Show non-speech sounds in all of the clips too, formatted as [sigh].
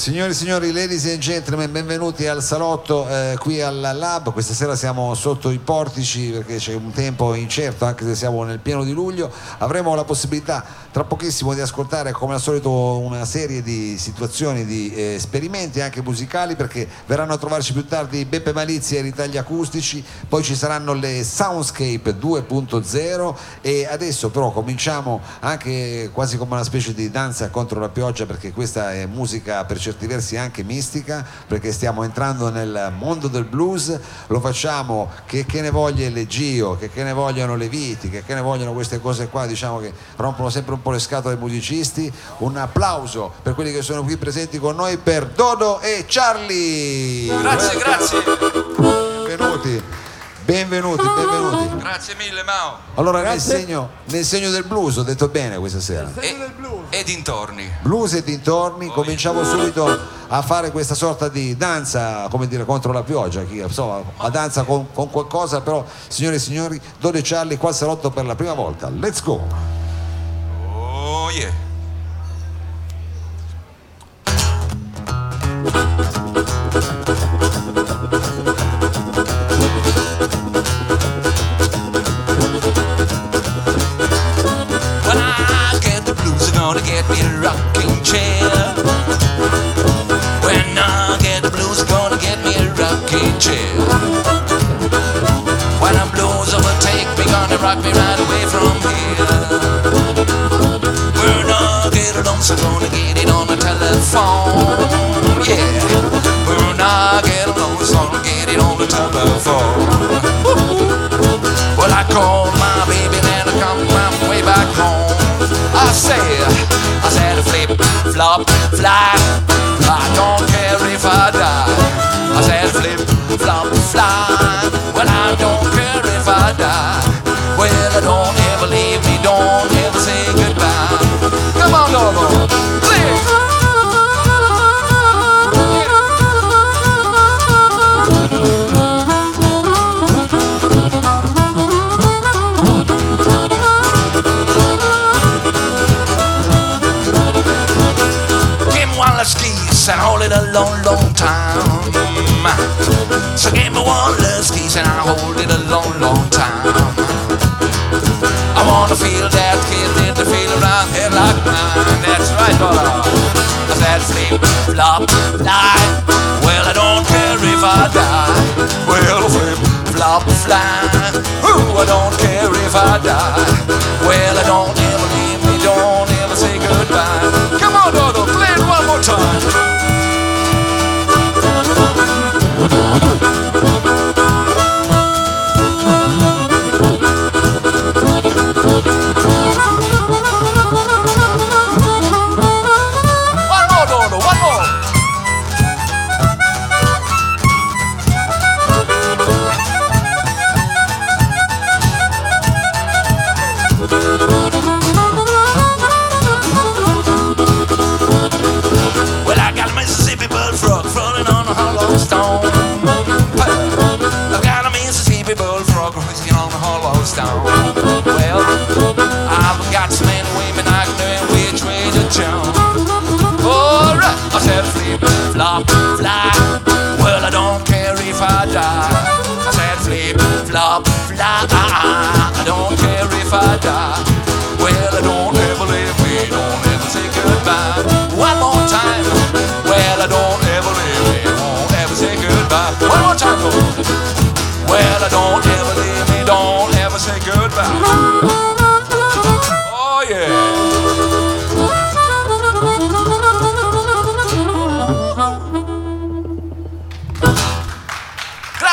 Signori e signori, ladies and gentlemen, benvenuti al salotto eh, qui al Lab. Questa sera siamo sotto i portici perché c'è un tempo incerto, anche se siamo nel pieno di luglio. Avremo la possibilità tra pochissimo di ascoltare come al solito una serie di situazioni, di eh, esperimenti anche musicali perché verranno a trovarci più tardi Beppe Malizia e ritagli acustici, poi ci saranno le Soundscape 2.0 e adesso però cominciamo anche quasi come una specie di danza contro la pioggia perché questa è musica per certi versi anche mistica perché stiamo entrando nel mondo del blues, lo facciamo che, che ne voglia il Gio, che, che ne vogliono le viti, che, che ne vogliono queste cose qua, diciamo che rompono sempre un un po' le scatole ai musicisti. Un applauso per quelli che sono qui presenti con noi per Dodo e Charlie. Grazie, grazie. Benvenuti. Benvenuti, benvenuti. Grazie mille Mao. Allora nel segno, nel segno, del blues ho detto bene questa sera. E, e dintorni. Blues e dintorni, oh, cominciamo subito a fare questa sorta di danza, come dire, contro la pioggia, chi, insomma, a danza con, con, qualcosa, però signore e signori, Dodo e Charlie qua al salotto per la prima volta. Let's go! Oh yeah.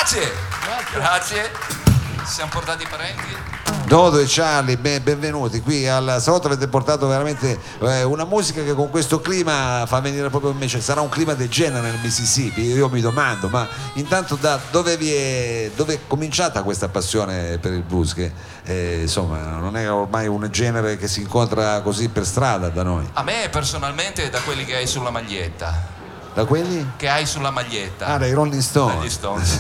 Grazie. Grazie. Siamo portati parenti. Dodo e Charlie, ben, benvenuti qui al salotto. Avete portato veramente eh, una musica che con questo clima fa venire proprio invece. Sarà un clima del genere nel Mississippi? Io mi domando, ma intanto da dove, vi è, dove è cominciata questa passione per il blues? Che eh, insomma non è ormai un genere che si incontra così per strada da noi. A me personalmente da quelli che hai sulla maglietta. Da quelli? Che hai sulla maglietta. Ah, dai Rolling Stones. Dagli Stones.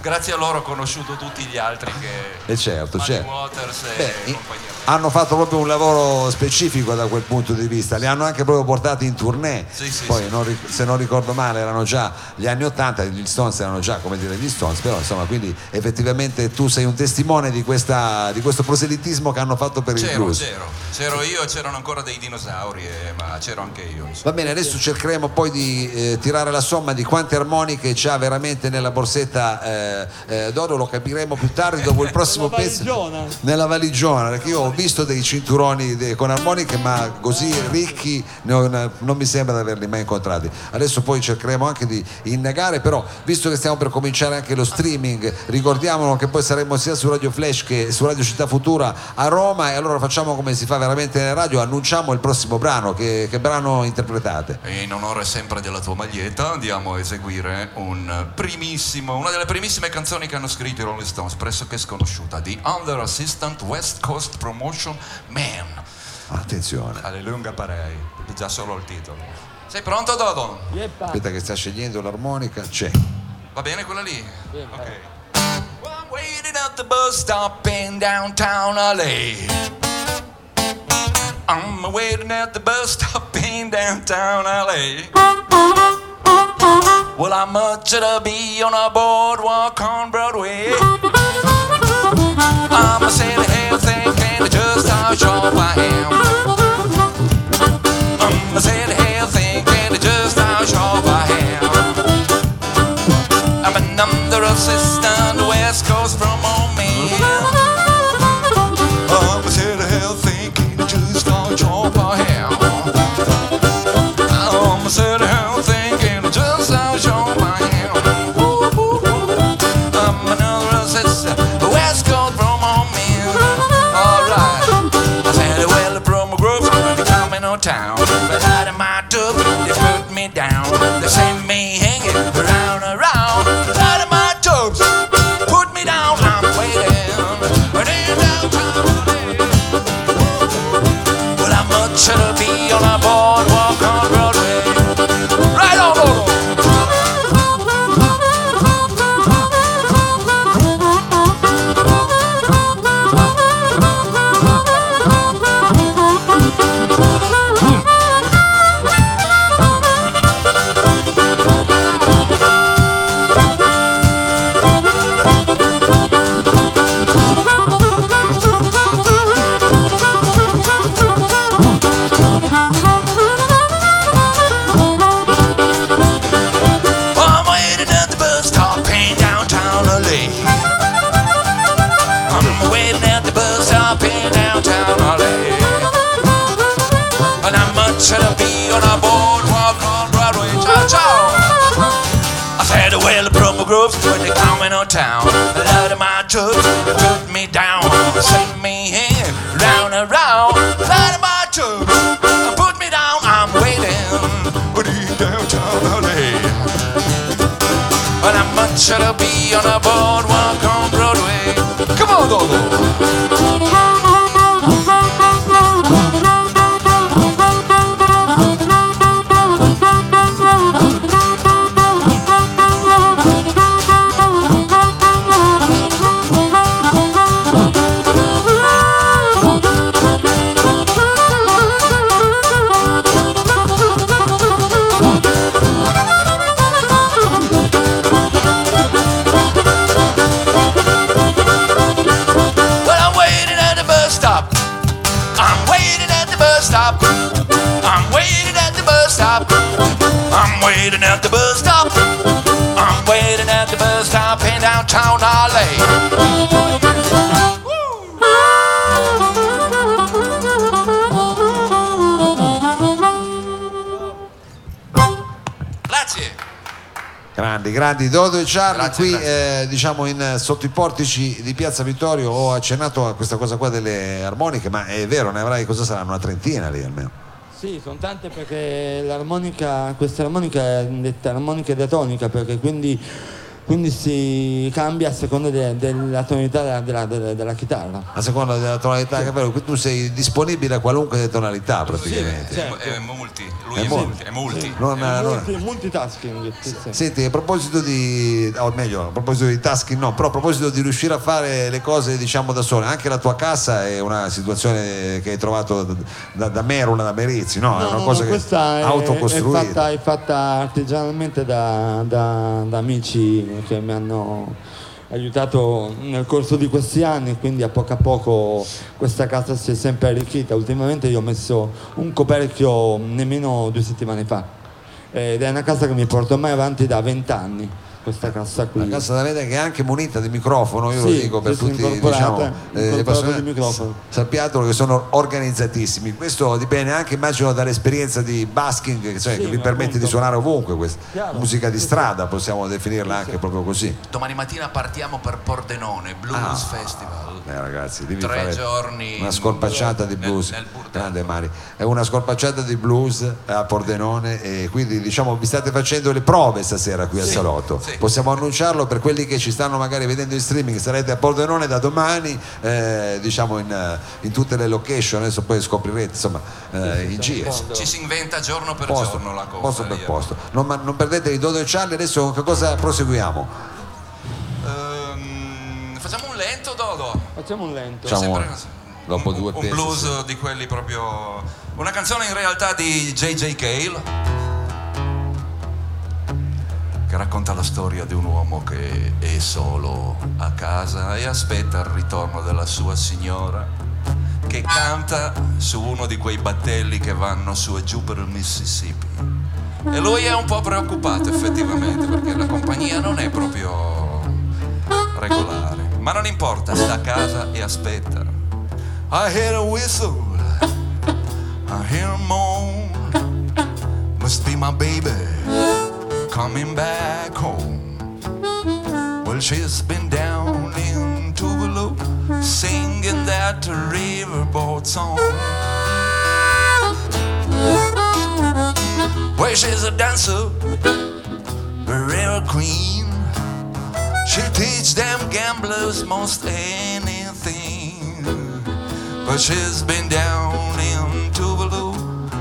Grazie a loro ho conosciuto tutti gli altri che... E eh certo, certo. Waters e Beh, compagnia. Hanno fatto proprio un lavoro specifico da quel punto di vista, li hanno anche proprio portati in tournée. Sì, sì, Poi sì. non se non ricordo male erano già gli anni 80, gli Stones erano già come dire gli Stones, però insomma quindi effettivamente tu sei un testimone di, questa- di questo proselitismo che hanno fatto per il C'ero, blues. c'ero, c'ero io e c'erano ancora dei dinosauri, eh, ma c'ero anche io. insomma. Va bene, adesso cercheremo poi di eh, tirare la somma di quante armoniche c'ha veramente nella borsetta eh, eh, d'oro, lo capiremo più tardi dopo il [laughs] prossimo Nella pezzo. valigiona. Nella valigiona, perché io ho visto dei cinturoni de- con armoniche, ma così ricchi non, non mi sembra di averli mai incontrati. Adesso poi cercheremo anche di indagare, però visto che stiamo per cominciare anche lo streaming, ricordiamolo che poi saremo sia su Radio Flash che su Radio Città Futura a Roma e allora facciamo come si fa veramente nella radio, annunciamo il prossimo brano, che, che brano interpretate? E in onore sempre della tua maglietta andiamo a eseguire un una delle primissime canzoni che hanno scritto i Rolling Stones, pressoché sconosciuta, The Under Assistant West Coast Promotion Man. Attenzione, Alle lunga parei, già solo il titolo. Sei pronto Dodo? Yeppa. aspetta che sta scegliendo l'armonica, c'è. Va bene quella lì? Sì, Ok. Well, I'm waiting at the bus stop in downtown LA. I'm waiting at the bus stop in downtown LA. Well, I'm much to be on a boardwalk on Broadway. I'm a city hell just how sharp I am. Um, I said, hey, I think just how sharp I am. I'm a number of sisters. Come Grandi, Dodo e Charlie Grazie, qui grazie. eh, diciamo in, sotto i portici di Piazza Vittorio ho accennato a questa cosa qua delle armoniche ma è vero ne avrai cosa saranno una trentina lì almeno Sì, sono tante perché l'armonica, questa armonica è detta armonica diatonica perché quindi quindi si cambia a seconda de- della tonalità della, della- della- della chitarra. A seconda della tonalità che bello, quindi tu sei disponibile a qualunque tonalità praticamente. Certo. È, è multi, lui È è, multi. è multi. Non- È non- multi- multitasking. sì, sì. Senti, a proposito di, o meglio, a proposito di tasking no, però a proposito di riuscire a fare le cose diciamo da sole, anche la tua cassa è una situazione che hai trovato da, da, da Merula, da Merizzi, no? è No, una no, cosa no, che questa è, è, autocostruita. fatta, è fatta artigianalmente da, da- da amici che mi hanno aiutato nel corso di questi anni, quindi a poco a poco questa casa si è sempre arricchita. Ultimamente io ho messo un coperchio nemmeno due settimane fa ed è una casa che mi porto ormai avanti da vent'anni, questa casa qui. La cassa da vedere che è anche munita di microfono, io lo Sì, dico per tutti diciamo, eh, persone di microfono. sappiatelo che sono organizzatissimi. Questo dipende anche immagino dall'esperienza di basking, che, cioè, Sì, che vi permette appunto. di suonare ovunque questa Chiaro. musica di strada, possiamo definirla anche proprio così. Domani mattina partiamo per Pordenone, Blues Ah. Festival. Eh, ragazzi, devi Tre fare giorni una scorpacciata di blues. nel. Grande Mari, è una scorpacciata di blues a Pordenone e quindi diciamo vi state facendo le prove stasera qui al Sì, salotto. sì. Possiamo annunciarlo per quelli che ci stanno magari vedendo in streaming, sarete a Pordenone da domani, eh, diciamo in, eh, in tutte le location, adesso poi scoprirete insomma eh, in giro. Ci si inventa giorno per Posto, giorno la cosa. posto per posto. Non, ma- non perdete i Dodo e Charlie, adesso che cosa proseguiamo? Ehm, facciamo un lento, Dodo. Facciamo un lento. Facciamo Sempre- dopo un, due un pezzi, blues sì. di quelli proprio. Una canzone in realtà di J.J. Cale che racconta la storia di un uomo che è solo a casa e aspetta il ritorno della sua signora che canta su uno di quei battelli che vanno su e giù per il Mississippi. E lui è un po' preoccupato effettivamente perché la compagnia non è proprio regolare. Ma non importa, sta a casa e aspetta. I hear a whistle, I hear a moan. Must be my baby coming back home. Well, she's been down in Tuvalu singing that riverboat song. Well, she's a dancer, a river queen. She'll teach them gamblers most anything. But she's been down in Tuvalu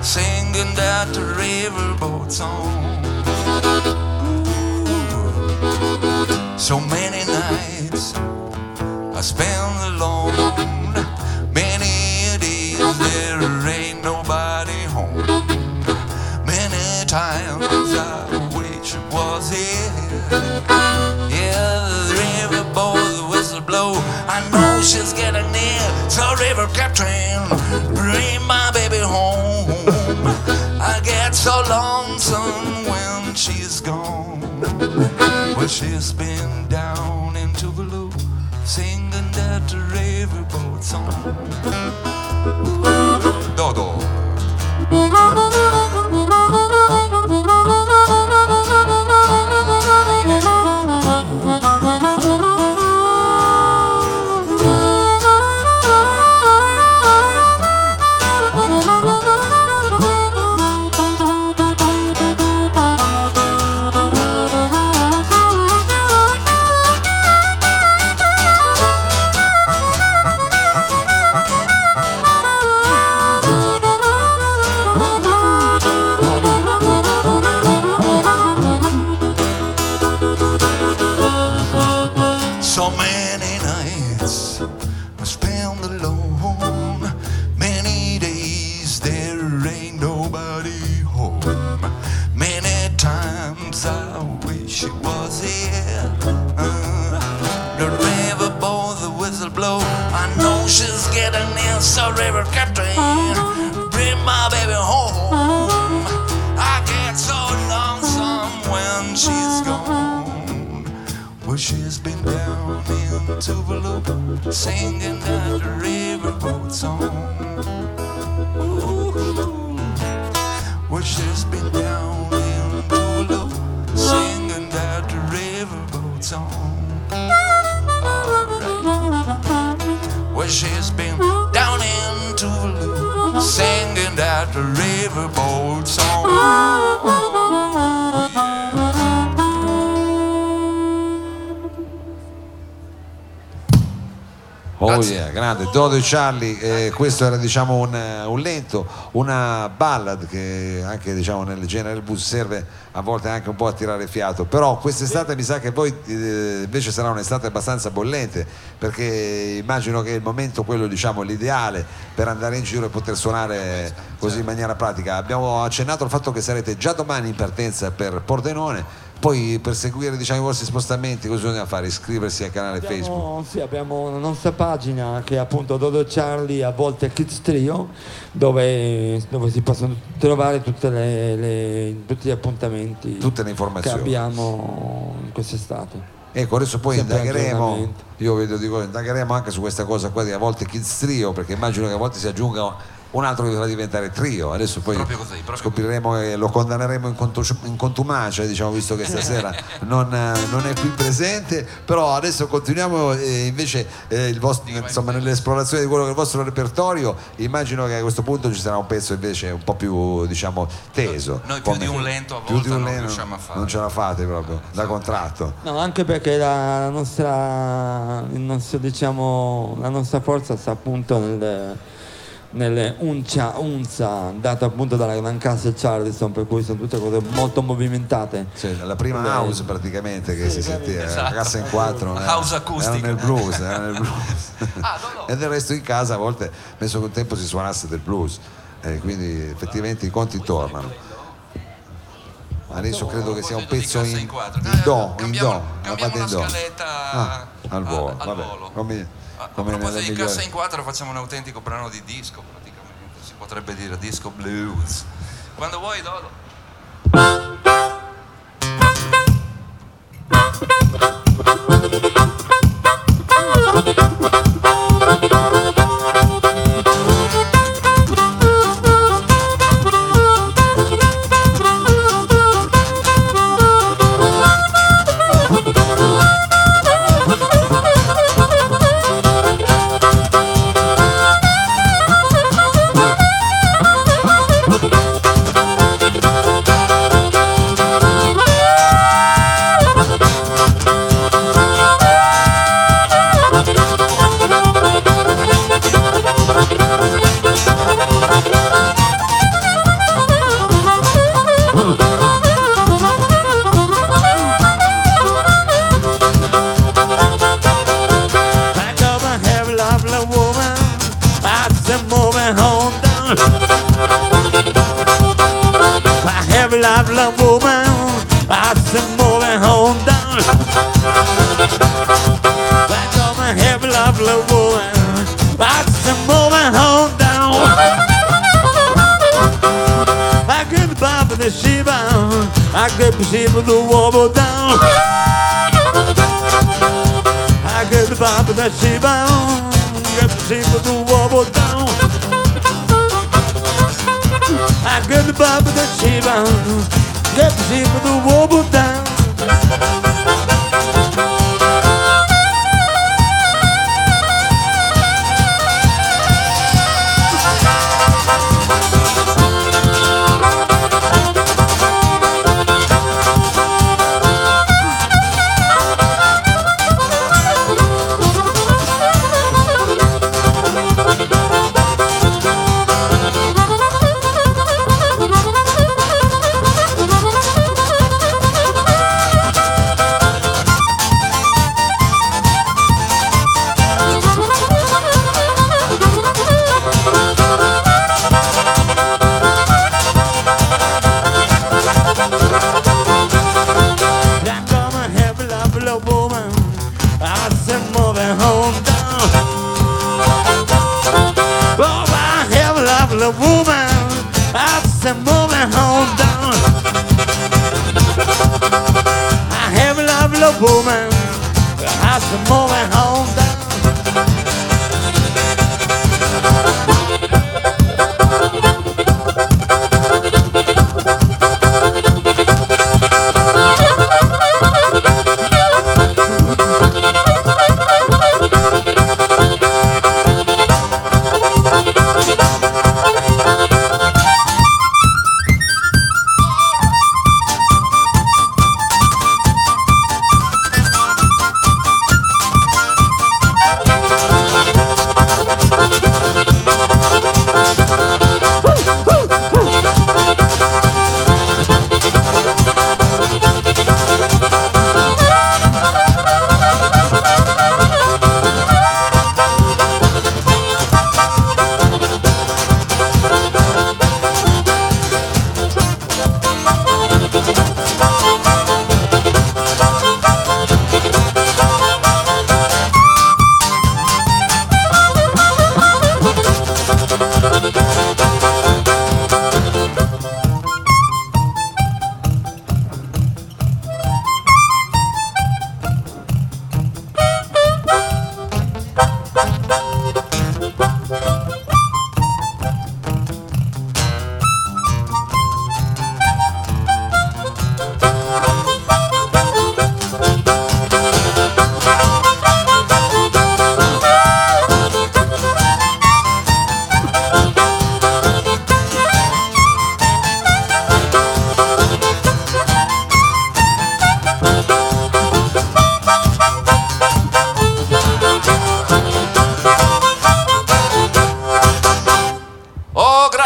singing that riverboat song. So many nights I spend alone. Many days there ain't nobody home. Many times I wish it was here. Yeah, the river boy, the whistle blow. I know she's getting near. So river captain, bring my baby home. I get so lonesome she's been down in Tuvalu, singing that riverboat song. Nights I spend alone. Many days there ain't nobody home. Many times I wish it was here. Uh, the whistle blow. I know she's getting near. So river captain, singing that riverboat song. Ooh. Well, she's been down in Tuvalu singing that riverboat song. Alright. Well, she's been down in Tuvalu singing that riverboat song. Grazie. yeah, grande. Dodo e Charlie, eh, questo era diciamo un, eh, un lento, una ballad che anche diciamo nel genere del blues serve a volte anche un po' a tirare fiato, però quest'estate mi sa che poi eh, invece sarà un'estate abbastanza bollente perché immagino che il momento quello diciamo l'ideale per andare in giro e poter suonare così in maniera pratica. Abbiamo accennato al fatto che sarete già domani in partenza per Pordenone, poi per seguire diciamo, i vostri spostamenti cosa bisogna fare? Iscriversi al canale Facebook. Abbiamo, sì, abbiamo la nostra pagina che è appunto Dodo Charlie a volte Kids Trio dove, dove si possono trovare tutte le- le- tutti gli appuntamenti Tutte le che informazioni. abbiamo in quest'estate. Ecco, adesso poi Sempre indagheremo, io vedo, dico, indagheremo anche su questa cosa qua di a volte kids trio, perché immagino che a volte si aggiunga un altro che dovrà diventare trio. Adesso poi così, scopriremo e lo condanneremo in, contu- in contumacia, diciamo, visto che stasera non, eh, non è qui presente. Però adesso continuiamo e invece eh, il vostro, insomma, nell'esplorazione di quello che è il vostro repertorio, immagino che a questo punto ci sarà un pezzo invece un po' più diciamo teso. Noi più di un lento a più volte di un non lento riusciamo a fare. Non ce la fate proprio, da contratto. No, anche perché la nostra, il nostro, diciamo, la nostra forza sta appunto nel, nelle uncia, unza data appunto dalla Gran Cassa Charleston, per cui sono tutte cose molto movimentate. Cioè, la prima Beh. house praticamente che si sentiva, Esatto. la cassa in quattro, era- house acustica. era nel blues, [laughs] era nel blues. Ah, no, no. e del resto in casa a volte penso che un tempo si suonasse del blues, e quindi effettivamente i conti tornano. Adesso credo che sia un pezzo in, quattro. in Eh, do, in cambiamo- do, la in la do. scaletta Ah, al volo, al vabbè, volo. Come, A, proposito di cassa migliori. in quattro facciamo un autentico brano di disco praticamente, si potrebbe dire disco blues. Quando vuoi Dodo. Agrupado na chibão é tipo Gatinho do algodão Agrupado na chibão é tipo Gatinho do algodão home down. Oh, I have a woman. I moving down. I have a woman. I said moving home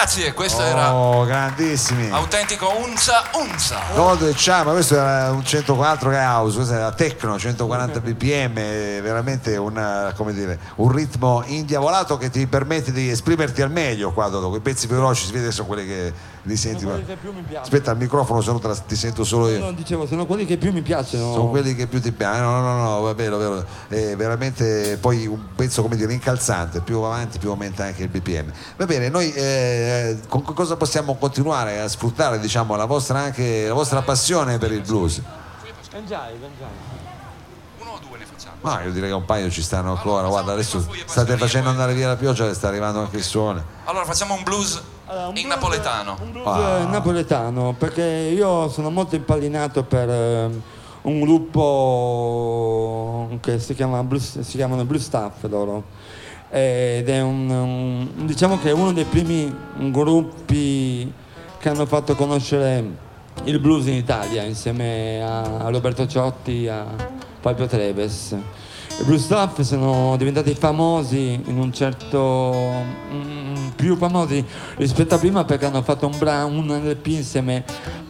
e questo era Oh, grandissimi. autentico Unza Unza. Gold e Cha, ma questo era un 104 che house, questo era techno, 140 bpm, veramente una, come dire, un ritmo indiavolato che ti permette di esprimerti al meglio qua, Dodo, quei pezzi più veloci si vede che sono quelli che li senti. Sono ma- quelli che più mi piacciono. Aspetta, al microfono se no la- ti sento solo io. No, dicevo, sono quelli che più mi piacciono. Sono quelli che più ti piacciono, no, no, no, va bene, vero, è veramente poi un pezzo come dire incalzante, più avanti più aumenta anche il BPM. Va bene, noi eh, con con cosa possiamo continuare a sfruttare diciamo, la, vostra, anche, la vostra passione per il blues? Enjoy, enjoy. Uno o due ne facciamo? Ma io direi che un paio ci stanno ancora, Allora, guarda adesso state facendo andare via la pioggia e sta arrivando anche il sole. Allora facciamo un blues Allora, in napoletano. Un blues Ah. napoletano, perché io sono molto impallinato per eh, un gruppo che si, chiama Blues- si chiamano Blue Staff loro. Ed è un, un- diciamo che è uno dei primi gruppi che hanno fatto conoscere il blues in Italia insieme a, a Roberto Ciotti e a Fabio Treves. I Blue Staff sono diventati famosi in un certo più famosi rispetto a prima perché hanno fatto un brano un LP insieme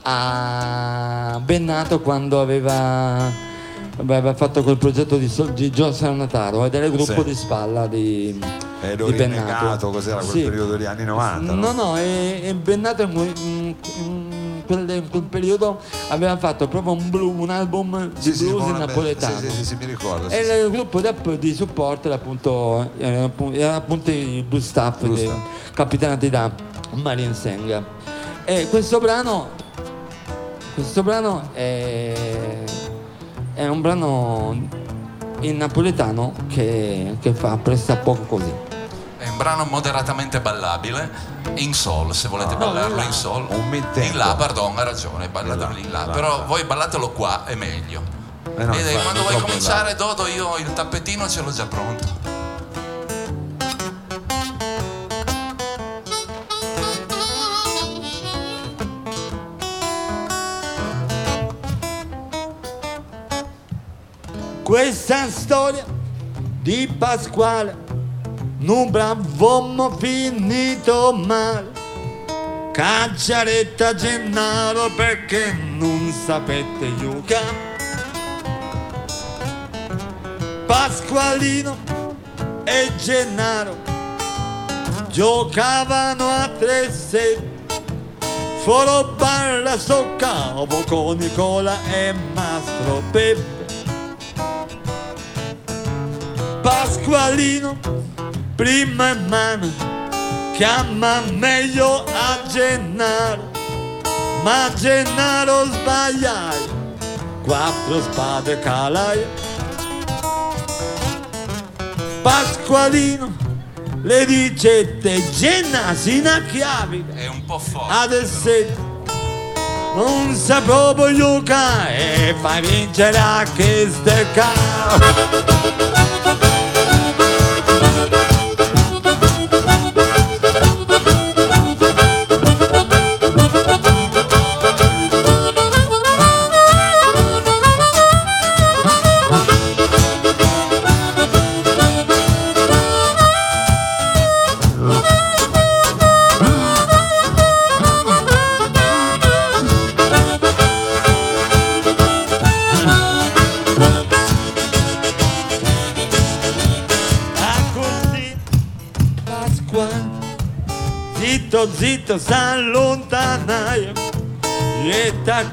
a Bennato quando aveva aveva fatto quel progetto di, di John Sarnataro ed era il gruppo Sì. di spalla di, È di Bennato. Cos'era quel Sì. periodo degli anni 90? No, no, e, e Bennato in, in- in quel, in quel periodo aveva fatto proprio un, blu- un album di Sì, sì, blues bella- napoletano. Sì, sì, sì, sì, mi ricordo. sì, E sì. il gruppo di, di supporto era appunto, era appunto, il Blue Staff, Blue di- Staff. capitanati da Marian Senga. E questo brano, questo brano è, è un brano in napoletano che, che fa presta poco così. Un brano moderatamente ballabile in sol, se volete No, ballarlo in la. sol. In là, pardon, ha ragione, ballatelo In là, Però voi ballatelo qua, è meglio. Eh no, infatti, quando vuoi cominciare, Dodo, io il tappetino ce l'ho già pronto. Questa storia di Pasquale non bravommo finito male. Cacciaretta Gennaro perché non sapete giocare. Pasqualino e Gennaro giocavano a tre set. Foro barra soccavo con Nicola e Mastro Peppe. Pasqualino, prima mano, chiama meglio a Gennaro, ma Gennaro sbagliai, quattro spade calai. Pasqualino le dice te Genna si chiavi È un po' forte. adesso non sa proprio giocare e fa vincere a che ste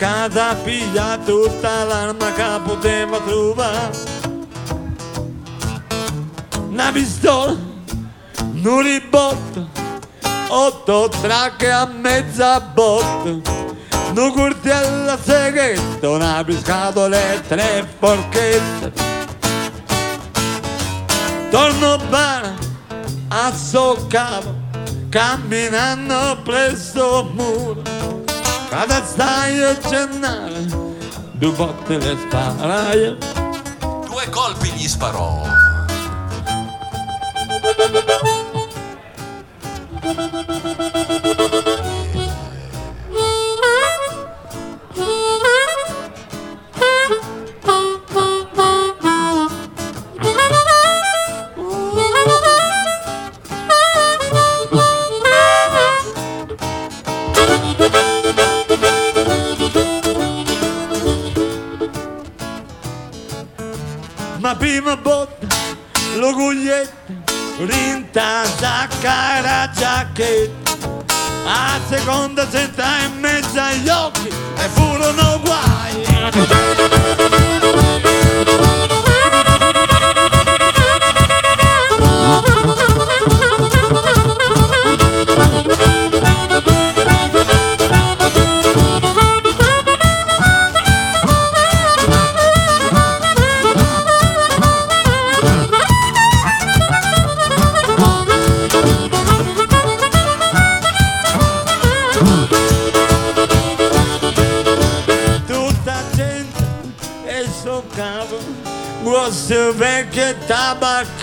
casa piglia tutta l'arma che poteva trovare. Una pistola Un ribotto Otto tracche a mezza botta. Un coltello a seghetto Una piscatole e tre forchette. Torno bene a soccavo, camminando presso il muro. Cada stai a gennare, due botte le sparai. Due colpi gli sparò. E la giacchetta. A seconda senta in mezzo agli occhi e furono guai.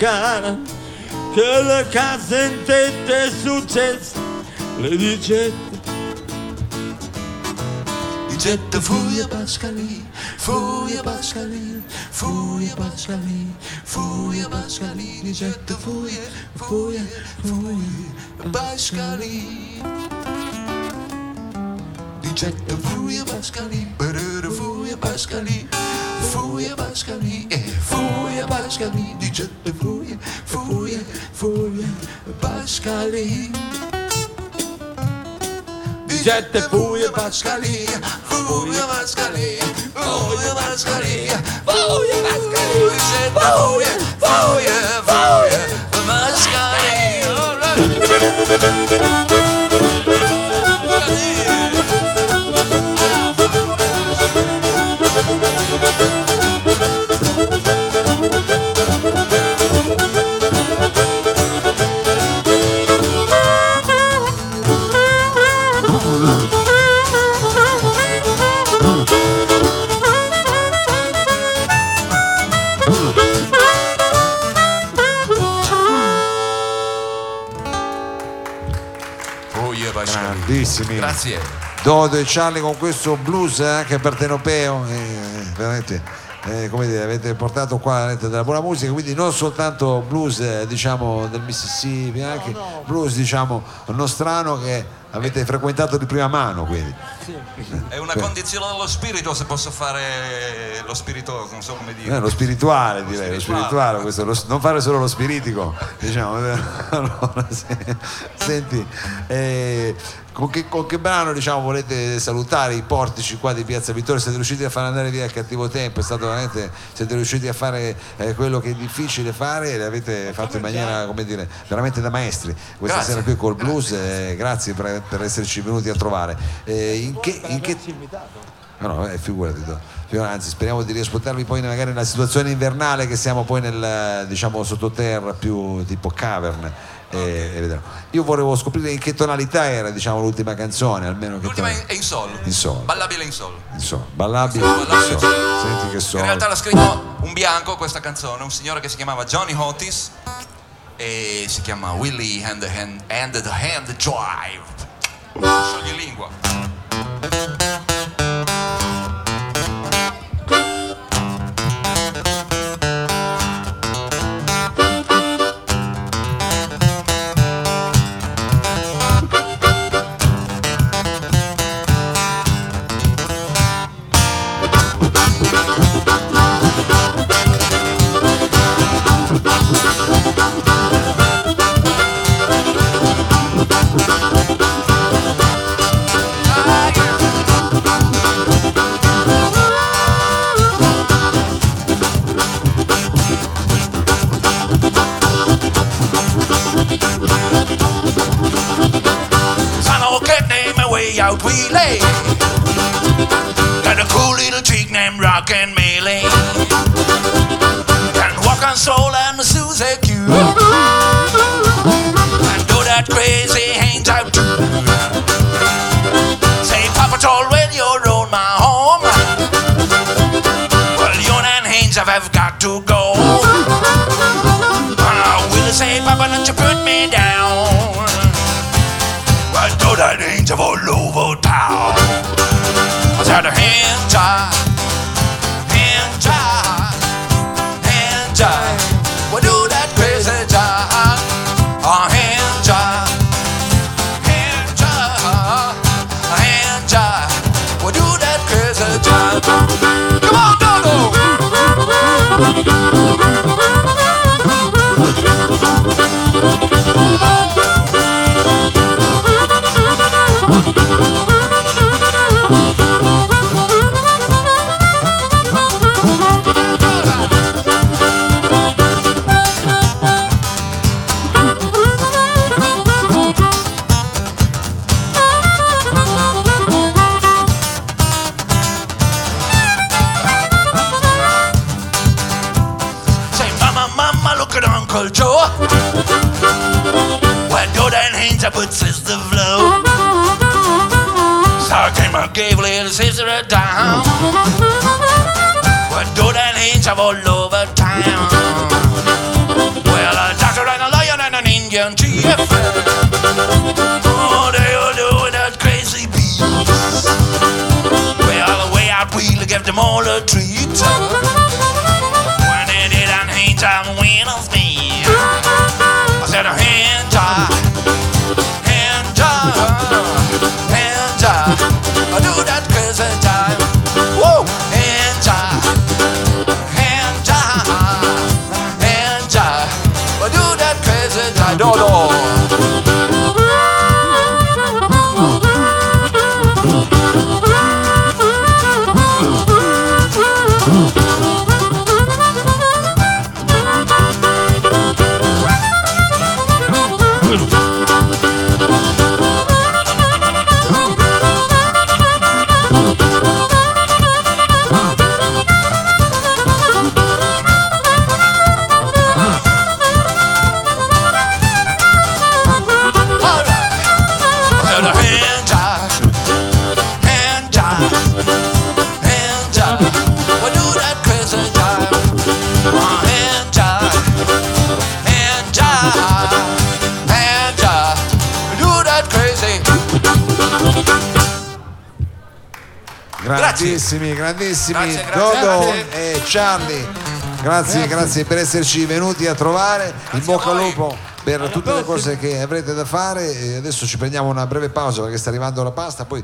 Tabaccare, che le case in tette è successo, le dicette. Dicette fuia Pascalì, fuia Pascalì, fuia Pascalì, fuia Pascalì, dicette fuia, fuia, fuia Pascalì. Dicette fuia Pascalì, perere fuia Pascalì, fuia Pascalì, eh, fuia Pascalì, dicette fuia, fuia, fuia Pascalì. Dicette fuia Pascalì, fuia Pascalì, fuia Pascalì, fuia Pascalì, dicette fuia, fuia, fuia Pascalì. Grandissimi. Grazie. Dodo e Charlie con questo blues eh, anche partenopeo, eh, veramente eh, come dire, avete portato qua veramente della buona musica, quindi non soltanto blues eh, diciamo del Mississippi, anche blues diciamo nostrano che avete frequentato di prima mano, quindi. È una condizione dello spirito, se posso fare lo spirito, non so come dire. Eh, lo spirituale direi, lo spirituale. spirituale, questo, lo- non fare solo lo spiritico, diciamo. [laughs] Allora, se- senti, eh, con, che, con che brano diciamo, volete salutare i portici qua di Piazza Vittorio? Siete riusciti a far andare via il cattivo tempo? È stato veramente, siete riusciti a fare eh, quello che è difficile fare e l'avete fatto in maniera, come dire, veramente da maestri. Questa Grazie. sera qui col blues, eh, grazie per, per esserci venuti a trovare. Eh, in che, in che No, no, eh, figurati. Figurati, Anzi, speriamo di riascoltarvi poi magari nella situazione invernale che siamo poi nel diciamo sottoterra più tipo cavern. E, e vedremo. Io volevo scoprire in che tonalità era diciamo l'ultima canzone, almeno che L'ultima è in sol. In sol. Ballabile in sol. In sol. Ballabile. Ballabile in in sol. Senti che In sol. realtà l'ha scritto un bianco questa canzone, un signore che si chiamava Johnny Otis e si chiama Willie and the Hand, and the hand Drive. Sciogli lingua. Lay. Got a cool little chick named Rockin' Melee. Can walk on soul and the Susie Q. And do that crazy hangs out too. Say, Papa told when you're on my home. Well, you and Haynes have got to go. I will say, Papa, don't you put me down. I know that angel all over. I said a hand upward says the flow. So I came and gave little sister a dime. What do that hinge of all over time? Well, a doctor and a lion and an Indian chief. Oh, they all that crazy the way I really give them all a treat. When they did an hinge, I'm winning me. I said a hinge, I. grazie. Charlie. Grazie, grazie, per esserci venuti a trovare. In bocca al lupo per tutte le cose che avrete da fare. E adesso ci prendiamo una breve pausa perché sta arrivando la pasta, poi